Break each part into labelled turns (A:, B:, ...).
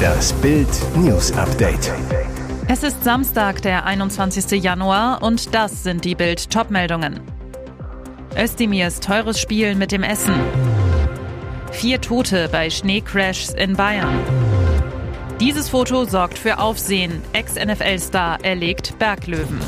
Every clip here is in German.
A: Das Bild News Update.
B: Es ist Samstag, der 21. Januar und das sind die Bild Topmeldungen. Özdemirs teures Spiel mit dem Essen. Vier Tote bei Schneecrashs in Bayern. Dieses Foto sorgt für Aufsehen. Ex-NFL-Star erlegt Berglöwen.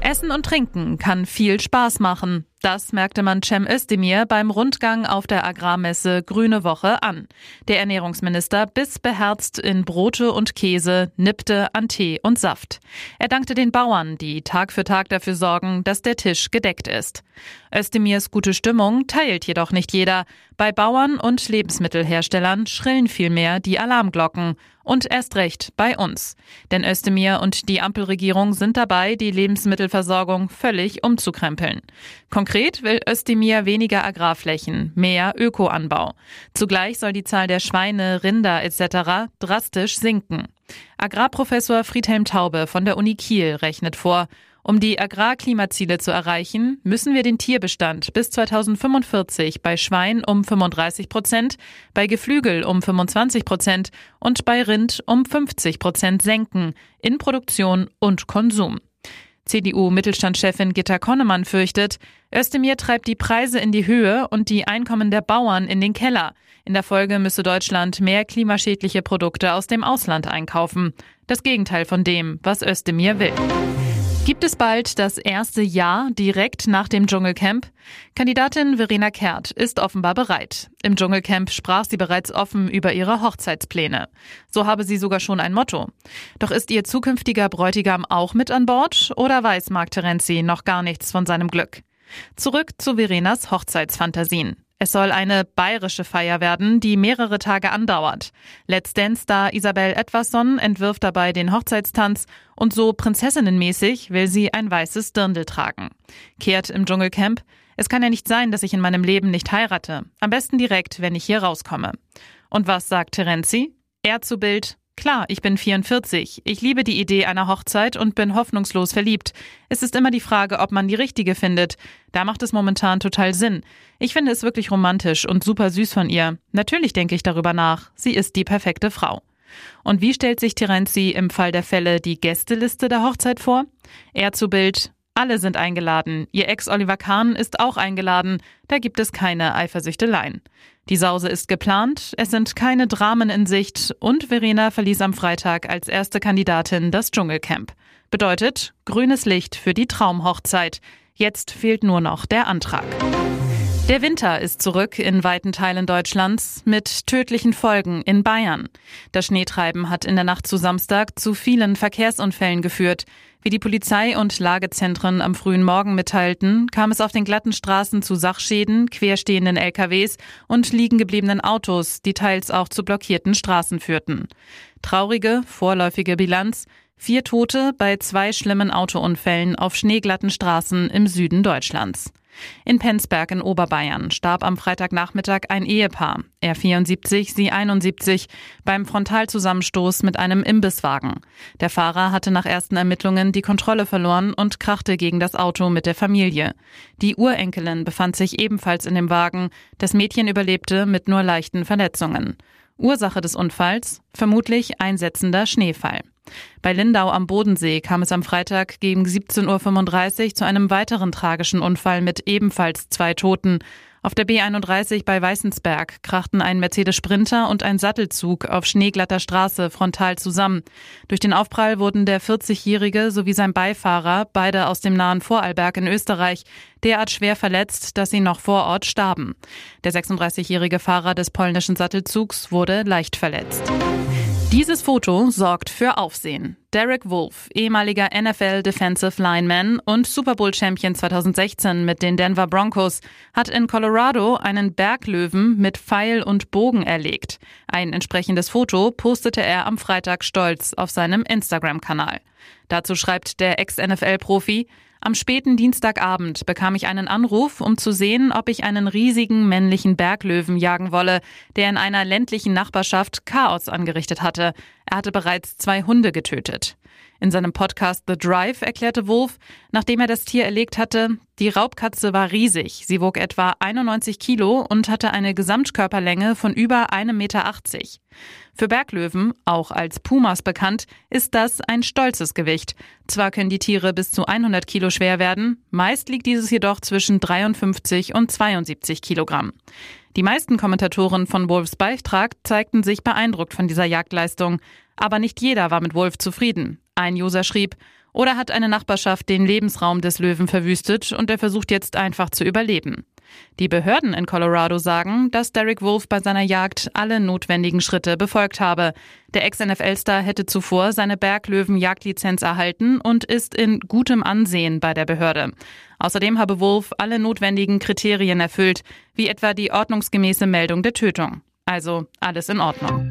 B: Essen und Trinken kann viel Spaß machen. Das merkte man Cem Özdemir beim Rundgang auf der Agrarmesse Grüne Woche an. Der Ernährungsminister biss beherzt in Brote und Käse, nippte an Tee und Saft. Er dankte den Bauern, die Tag für Tag dafür sorgen, dass der Tisch gedeckt ist. Özdemirs gute Stimmung teilt jedoch nicht jeder. Bei Bauern und Lebensmittelherstellern schrillen vielmehr die Alarmglocken. Und erst recht bei uns. Denn Özdemir und die Ampelregierung sind dabei, die Lebensmittelversorgung völlig umzukrempeln. Konkret will Özdemir weniger Agrarflächen, mehr Ökoanbau. Zugleich soll die Zahl der Schweine, Rinder etc. drastisch sinken. Agrarprofessor Friedhelm Taube von der Uni Kiel rechnet vor, um die Agrarklimaziele zu erreichen, müssen wir den Tierbestand bis 2045 bei Schwein um 35 Prozent, bei Geflügel um 25 Prozent und bei Rind um 50 Prozent senken in Produktion und Konsum. CDU-Mittelstandschefin Gitta Konnemann fürchtet, Özdemir treibt die Preise in die Höhe und die Einkommen der Bauern in den Keller. In der Folge müsse Deutschland mehr klimaschädliche Produkte aus dem Ausland einkaufen. Das Gegenteil von dem, was Özdemir will. Gibt es bald das erste Ja direkt nach dem Dschungelcamp? Kandidatin Verena Kehrt ist offenbar bereit. Im Dschungelcamp sprach sie bereits offen über ihre Hochzeitspläne. So habe sie sogar schon ein Motto. Doch ist ihr zukünftiger Bräutigam auch mit an Bord oder weiß Mark Terenzi noch gar nichts von seinem Glück? Zurück zu Verenas Hochzeitsfantasien. Es soll eine bayerische Feier werden, die mehrere Tage andauert. Let's Dance-Star Isabel Edwasson entwirft dabei den Hochzeitstanz und so prinzessinnenmäßig will sie ein weißes Dirndl tragen. Kehrt im Dschungelcamp. Es kann ja nicht sein, dass ich in meinem Leben nicht heirate. Am besten direkt, wenn ich hier rauskomme. Und was sagt Terenzi? Er zu Bild, Klar, ich bin 44. Ich liebe die Idee einer Hochzeit und bin hoffnungslos verliebt. Es ist immer die Frage, ob man die richtige findet. Da macht es momentan total Sinn. Ich finde es wirklich romantisch und super süß von ihr. Natürlich denke ich darüber nach. Sie ist die perfekte Frau. Und wie stellt sich Terenzi im Fall der Fälle die Gästeliste der Hochzeit vor? Er zu Bild, alle sind eingeladen. Ihr Ex Oliver Kahn ist auch eingeladen. Da gibt es keine Eifersüchteleien. Die Sause ist geplant, es sind keine Dramen in Sicht und Verena verließ am Freitag als erste Kandidatin das Dschungelcamp. Bedeutet grünes Licht für die Traumhochzeit. Jetzt fehlt nur noch der Antrag. Der Winter ist zurück in weiten Teilen Deutschlands mit tödlichen Folgen in Bayern. Das Schneetreiben hat in der Nacht zu Samstag zu vielen Verkehrsunfällen geführt. Wie die Polizei und Lagezentren am frühen Morgen mitteilten, kam es auf den glatten Straßen zu Sachschäden, querstehenden LKWs und liegengebliebenen Autos, die teils auch zu blockierten Straßen führten. Traurige, vorläufige Bilanz, vier Tote bei zwei schlimmen Autounfällen auf schneeglatten Straßen im Süden Deutschlands. In Penzberg in Oberbayern starb am Freitagnachmittag ein Ehepaar, er 74, sie 71, beim Frontalzusammenstoß mit einem Imbisswagen. Der Fahrer hatte nach ersten Ermittlungen die Kontrolle verloren und krachte gegen das Auto mit der Familie. Die Urenkelin befand sich ebenfalls in dem Wagen. Das Mädchen überlebte mit nur leichten Verletzungen. Ursache des Unfalls? Vermutlich einsetzender Schneefall. Bei Lindau am Bodensee kam es am Freitag gegen 17.35 Uhr zu einem weiteren tragischen Unfall mit ebenfalls zwei Toten. Auf der B31 bei Weißensberg krachten ein Mercedes Sprinter und ein Sattelzug auf schneeglatter Straße frontal zusammen. Durch den Aufprall wurden der 40-Jährige sowie sein Beifahrer, beide aus dem nahen Vorarlberg in Österreich, derart schwer verletzt, dass sie noch vor Ort starben. Der 36-jährige Fahrer des polnischen Sattelzugs wurde leicht verletzt. Dieses Foto sorgt für Aufsehen. Derek Wolf, ehemaliger NFL Defensive Lineman und Super Bowl Champion 2016 mit den Denver Broncos, hat in Colorado einen Berglöwen mit Pfeil und Bogen erlegt. Ein entsprechendes Foto postete er am Freitag stolz auf seinem Instagram-Kanal. Dazu schreibt der Ex-NFL-Profi, am späten Dienstagabend bekam ich einen Anruf, um zu sehen, ob ich einen riesigen männlichen Berglöwen jagen wolle, der in einer ländlichen Nachbarschaft Chaos angerichtet hatte. Er hatte bereits zwei Hunde getötet. In seinem Podcast The Drive erklärte Wolf, nachdem er das Tier erlegt hatte, die Raubkatze war riesig. Sie wog etwa 91 Kilo und hatte eine Gesamtkörperlänge von über 1,80 Meter. Für Berglöwen, auch als Pumas bekannt, ist das ein stolzes Gewicht. Zwar können die Tiere bis zu 100 Kilo schwer werden, meist liegt dieses jedoch zwischen 53 und 72 Kilogramm. Die meisten Kommentatoren von Wolfs Beitrag zeigten sich beeindruckt von dieser Jagdleistung. Aber nicht jeder war mit Wolf zufrieden. Ein User schrieb, oder hat eine Nachbarschaft den Lebensraum des Löwen verwüstet und er versucht jetzt einfach zu überleben. Die Behörden in Colorado sagen, dass Derek Wolf bei seiner Jagd alle notwendigen Schritte befolgt habe. Der Ex-NFL-Star hätte zuvor seine Berglöwen-Jagdlizenz erhalten und ist in gutem Ansehen bei der Behörde. Außerdem habe Wolf alle notwendigen Kriterien erfüllt, wie etwa die ordnungsgemäße Meldung der Tötung. Also alles in Ordnung.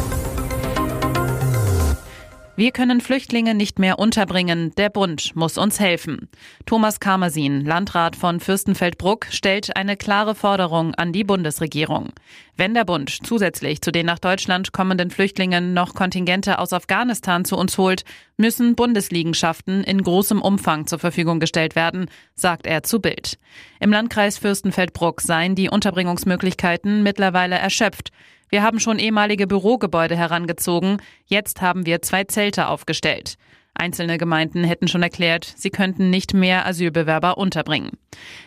B: Wir können Flüchtlinge nicht mehr unterbringen. Der Bund muss uns helfen. Thomas Kamersin, Landrat von Fürstenfeldbruck, stellt eine klare Forderung an die Bundesregierung. Wenn der Bund zusätzlich zu den nach Deutschland kommenden Flüchtlingen noch Kontingente aus Afghanistan zu uns holt, müssen Bundesliegenschaften in großem Umfang zur Verfügung gestellt werden, sagt er zu Bild. Im Landkreis Fürstenfeldbruck seien die Unterbringungsmöglichkeiten mittlerweile erschöpft. Wir haben schon ehemalige Bürogebäude herangezogen. Jetzt haben wir zwei Zelte aufgestellt. Einzelne Gemeinden hätten schon erklärt, sie könnten nicht mehr Asylbewerber unterbringen.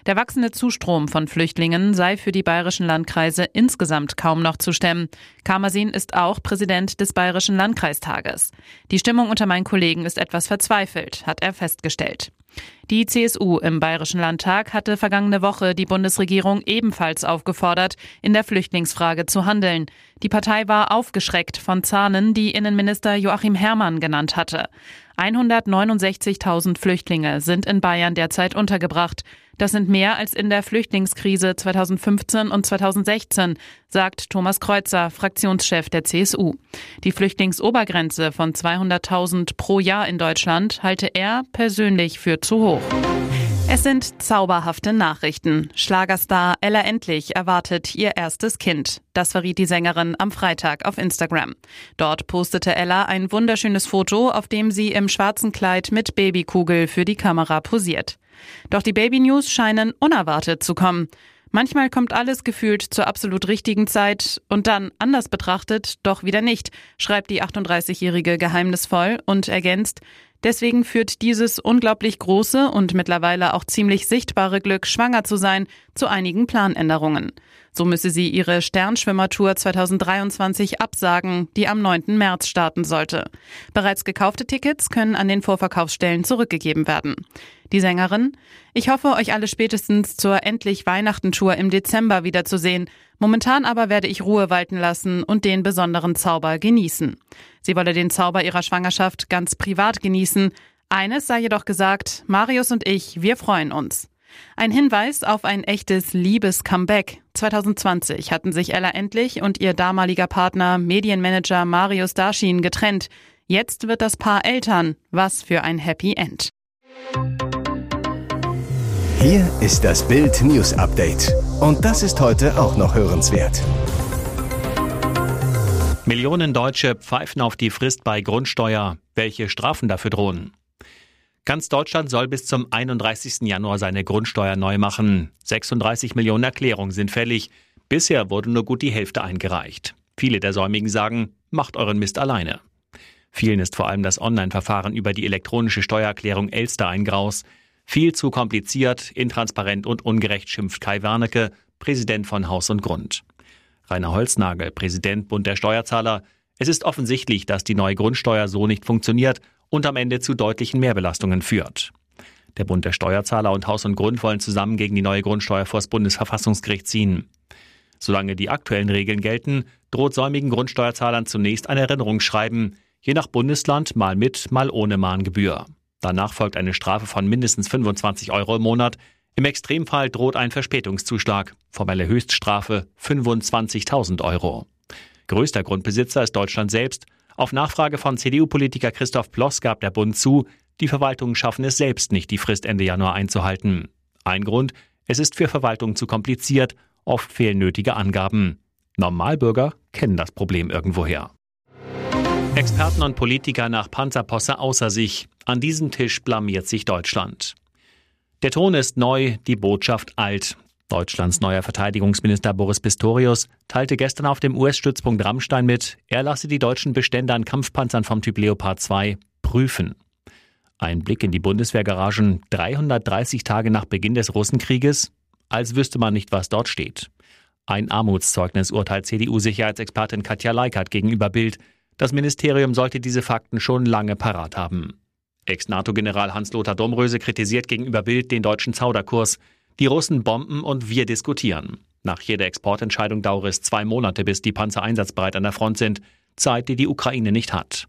B: Der wachsende Zustrom von Flüchtlingen sei für die bayerischen Landkreise insgesamt kaum noch zu stemmen. Kamersin ist auch Präsident des Bayerischen Landkreistages. Die Stimmung unter meinen Kollegen ist etwas verzweifelt, hat er festgestellt. Die CSU im Bayerischen Landtag hatte vergangene Woche die Bundesregierung ebenfalls aufgefordert, in der Flüchtlingsfrage zu handeln. Die Partei war aufgeschreckt von Zahlen, die Innenminister Joachim Herrmann genannt hatte. 169.000 Flüchtlinge sind in Bayern derzeit untergebracht. Das sind mehr als in der Flüchtlingskrise 2015 und 2016, sagt Thomas Kreuzer, Fraktionschef der CSU. Die Flüchtlingsobergrenze von 200.000 pro Jahr in Deutschland halte er persönlich für zu hoch. Es sind zauberhafte Nachrichten. Schlagerstar Ella Endlich erwartet ihr erstes Kind. Das verriet die Sängerin am Freitag auf Instagram. Dort postete Ella ein wunderschönes Foto, auf dem sie im schwarzen Kleid mit Babykugel für die Kamera posiert. Doch die Baby-News scheinen unerwartet zu kommen. Manchmal kommt alles gefühlt zur absolut richtigen Zeit und dann, anders betrachtet, doch wieder nicht, schreibt die 38-Jährige geheimnisvoll und ergänzt, Deswegen führt dieses unglaublich große und mittlerweile auch ziemlich sichtbare Glück, schwanger zu sein, zu einigen Planänderungen. So müsse sie ihre Sternschwimmertour 2023 absagen, die am 9. März starten sollte. Bereits gekaufte Tickets können an den Vorverkaufsstellen zurückgegeben werden. Die Sängerin, ich hoffe, euch alle spätestens zur Endlich Weihnachten-Tour im Dezember wiederzusehen. Momentan aber werde ich Ruhe walten lassen und den besonderen Zauber genießen. Sie wolle den Zauber ihrer Schwangerschaft ganz privat genießen. Eines sei jedoch gesagt, Marius und ich, wir freuen uns. Ein Hinweis auf ein echtes Liebes-Comeback. 2020 hatten sich Ella endlich und ihr damaliger Partner Medienmanager Marius Darschin getrennt. Jetzt wird das Paar Eltern. Was für ein Happy End.
A: Hier ist das Bild News Update. Und das ist heute auch noch hörenswert.
C: Millionen Deutsche pfeifen auf die Frist bei Grundsteuer. Welche Strafen dafür drohen? Ganz Deutschland soll bis zum 31. Januar seine Grundsteuer neu machen. 36 Millionen Erklärungen sind fällig. Bisher wurde nur gut die Hälfte eingereicht. Viele der Säumigen sagen, macht euren Mist alleine. Vielen ist vor allem das Online-Verfahren über die elektronische Steuererklärung Elster ein Graus. Viel zu kompliziert, intransparent und ungerecht schimpft Kai Warnecke, Präsident von Haus und Grund. Rainer Holznagel, Präsident Bund der Steuerzahler. Es ist offensichtlich, dass die neue Grundsteuer so nicht funktioniert und am Ende zu deutlichen Mehrbelastungen führt. Der Bund der Steuerzahler und Haus und Grund wollen zusammen gegen die neue Grundsteuer vor das Bundesverfassungsgericht ziehen. Solange die aktuellen Regeln gelten, droht säumigen Grundsteuerzahlern zunächst ein Erinnerungsschreiben, je nach Bundesland mal mit, mal ohne Mahngebühr. Danach folgt eine Strafe von mindestens 25 Euro im Monat. Im Extremfall droht ein Verspätungszuschlag. Formelle Höchststrafe 25.000 Euro. Größter Grundbesitzer ist Deutschland selbst. Auf Nachfrage von CDU-Politiker Christoph Ploss gab der Bund zu, die Verwaltungen schaffen es selbst nicht, die Frist Ende Januar einzuhalten. Ein Grund, es ist für Verwaltungen zu kompliziert Oft fehlen nötige Angaben. Normalbürger kennen das Problem irgendwoher. Experten und Politiker nach Panzerposse außer sich. An diesem Tisch blamiert sich Deutschland. Der Ton ist neu, die Botschaft alt. Deutschlands neuer Verteidigungsminister Boris Pistorius teilte gestern auf dem US-Stützpunkt Rammstein mit, er lasse die deutschen Bestände an Kampfpanzern vom Typ Leopard 2 prüfen. Ein Blick in die Bundeswehrgaragen 330 Tage nach Beginn des Russenkrieges, als wüsste man nicht, was dort steht. Ein Armutszeugnis urteilt CDU-Sicherheitsexpertin Katja Leikert gegenüber Bild. Das Ministerium sollte diese Fakten schon lange parat haben. Ex-NATO-General Hans-Lothar Domröse kritisiert gegenüber Bild den deutschen Zauderkurs. Die Russen bomben und wir diskutieren. Nach jeder Exportentscheidung dauere es zwei Monate, bis die Panzer einsatzbereit an der Front sind. Zeit, die die Ukraine nicht hat.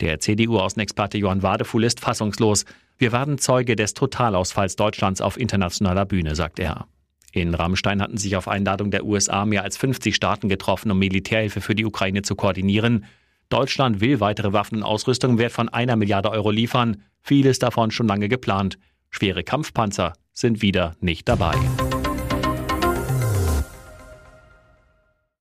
C: Der CDU-Außenexperte Johann Wadefuhl ist fassungslos. Wir waren Zeuge des Totalausfalls Deutschlands auf internationaler Bühne, sagt er. In Rammstein hatten sich auf Einladung der USA mehr als 50 Staaten getroffen, um Militärhilfe für die Ukraine zu koordinieren. Deutschland will weitere Waffen und Ausrüstung im Wert von einer Milliarde Euro liefern, vieles davon schon lange geplant. Schwere Kampfpanzer sind wieder nicht dabei.